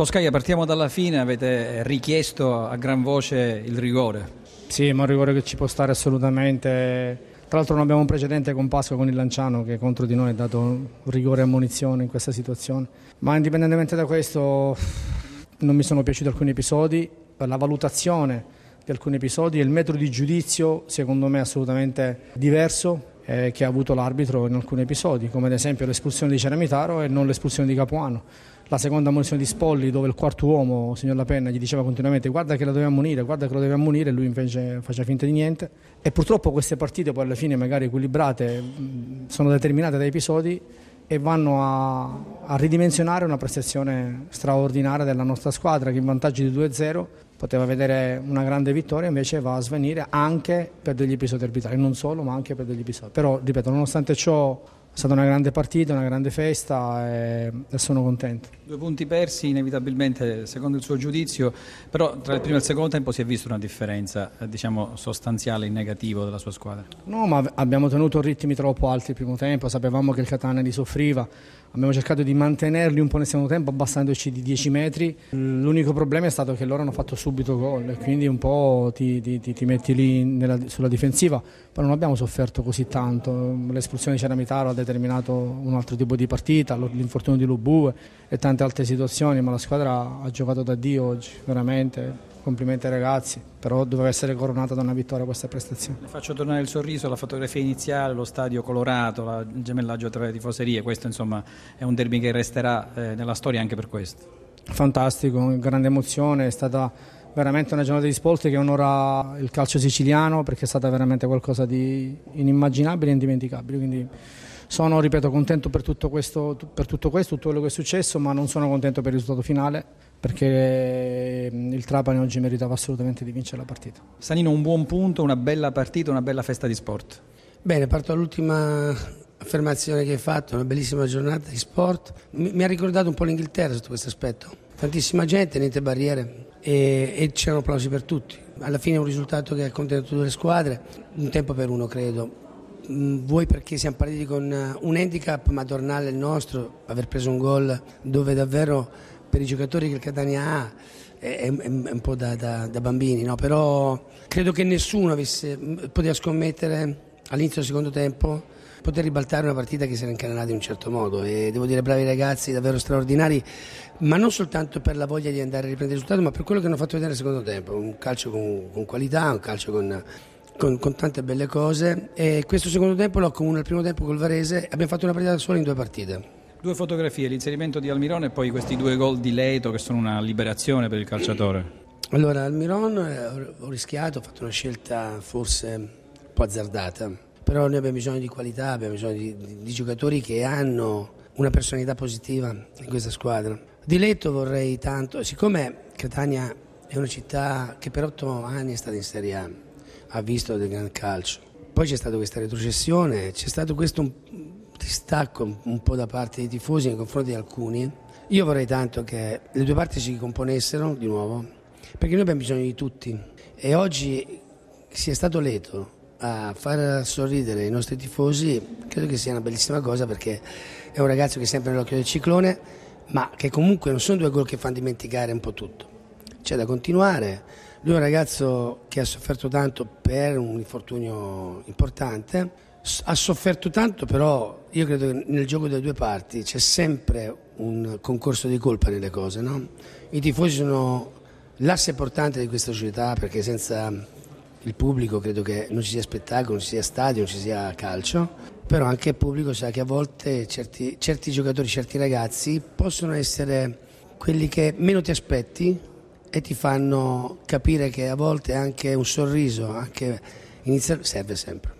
Boscaia, partiamo dalla fine, avete richiesto a gran voce il rigore. Sì, ma un rigore che ci può stare assolutamente. Tra l'altro non abbiamo un precedente con Pasqua con il Lanciano che contro di noi ha dato un rigore e ammonizione in questa situazione. Ma indipendentemente da questo non mi sono piaciuti alcuni episodi, la valutazione di alcuni episodi e il metodo di giudizio secondo me è assolutamente diverso eh, che ha avuto l'arbitro in alcuni episodi, come ad esempio l'espulsione di Ceramitaro e non l'espulsione di Capuano. La seconda munizione di Spolli dove il quarto uomo, signor La Penna, gli diceva continuamente guarda che la doveva ammonire, guarda che lo deve ammonire e lui invece faceva finta di niente. E purtroppo queste partite poi alla fine magari equilibrate sono determinate da episodi e vanno a, a, ridimensionare una prestazione straordinaria della nostra squadra che in vantaggio di 2-0 poteva vedere una grande vittoria invece va a svenire anche per degli episodi arbitrali, non solo ma anche per degli episodi. Però ripeto, nonostante ciò è stata una grande partita, una grande festa e, sono contento. Due punti persi inevitabilmente secondo il suo giudizio, però tra il primo e il secondo tempo si è vista una differenza eh, diciamo, sostanziale in negativo della sua squadra. No, ma abbiamo tenuto ritmi troppo alti il primo tempo, sapevamo che il Catania li soffriva, abbiamo cercato di mantenerli un po' nel secondo tempo abbassandoci di 10 metri, l'unico problema è stato che loro hanno fatto subito gol e quindi un po' ti, ti, ti metti lì nella, sulla difensiva, però non abbiamo sofferto così tanto, l'espulsione di Ceramitaro determinato un altro tipo di partita, l'infortunio di Lubue e tante altre situazioni, ma la squadra ha giocato da Dio oggi, veramente complimenti ai ragazzi, però doveva essere coronata da una vittoria questa prestazione. Le faccio tornare il sorriso, la fotografia iniziale, lo stadio colorato, il gemellaggio tra le tifoserie, questo insomma è un derby che resterà eh, nella storia anche per questo. Fantastico, grande emozione, è stata veramente una giornata di sport che onora il calcio siciliano perché è stata veramente qualcosa di inimmaginabile e indimenticabile. Quindi sono, ripeto, contento per tutto, questo, per tutto questo, tutto quello che è successo, ma non sono contento per il risultato finale perché mm, il Trapani oggi meritava assolutamente di vincere la partita. Sanino, un buon punto, una bella partita, una bella festa di sport. Bene, parto dall'ultima affermazione che hai fatto, una bellissima giornata di sport. Mi, mi ha ricordato un po' l'Inghilterra sotto questo aspetto. Tantissima gente, niente barriere e, e c'erano applausi per tutti. Alla fine è un risultato che ha contento tutte le squadre, un tempo per uno credo. Mm, vuoi perché siamo partiti con un handicap madornale il nostro, aver preso un gol dove davvero per i giocatori che il Catania ha è, un po' da, da, da bambini, no? però credo che nessuno avesse, poteva scommettere all'inizio del secondo tempo poter ribaltare una partita che si era incanalata in un certo modo e devo dire bravi ragazzi, davvero straordinari, ma non soltanto per la voglia di andare a riprendere il risultato, ma per quello che hanno fatto vedere nel secondo tempo, un calcio con, con qualità, un calcio con, con, con, tante belle cose e questo secondo tempo lo accomuna al primo tempo col Varese, abbiamo fatto una partita sola in due partite. Due fotografie, l'inserimento di Almirone e poi questi due gol di Leito che sono una liberazione per il calciatore. Allora, Almiron eh, ho rischiato, ho fatto una scelta forse un po' azzardata, però noi abbiamo bisogno di qualità, abbiamo bisogno di, di, di giocatori che hanno una personalità positiva in questa squadra. Di Leito vorrei tanto, siccome Catania è una città che per otto anni è stata in Serie A, ha visto del gran calcio, poi c'è stata questa retrocessione, c'è stato questo distacco un po' da parte dei tifosi nei confronti di alcuni. Io vorrei tanto che le due parti si componessero di nuovo, perché noi abbiamo bisogno di tutti e oggi sia stato Leto a far sorridere i nostri tifosi, credo che sia una bellissima cosa perché è un ragazzo che è sempre nell'occhio del ciclone, ma che comunque non sono due gol che fanno dimenticare un po' tutto. C'è da continuare. Lui è un ragazzo che ha sofferto tanto per un infortunio importante, ha sofferto tanto, però io credo che nel gioco delle due parti c'è sempre un concorso di colpa nelle cose. No? I tifosi sono l'asse portante di questa società perché senza il pubblico credo che non ci sia spettacolo, non ci sia stadio, non ci sia calcio, però anche il pubblico sa che a volte certi, certi giocatori, certi ragazzi possono essere quelli che meno ti aspetti e ti fanno capire che a volte anche un sorriso, anche iniziare, serve sempre.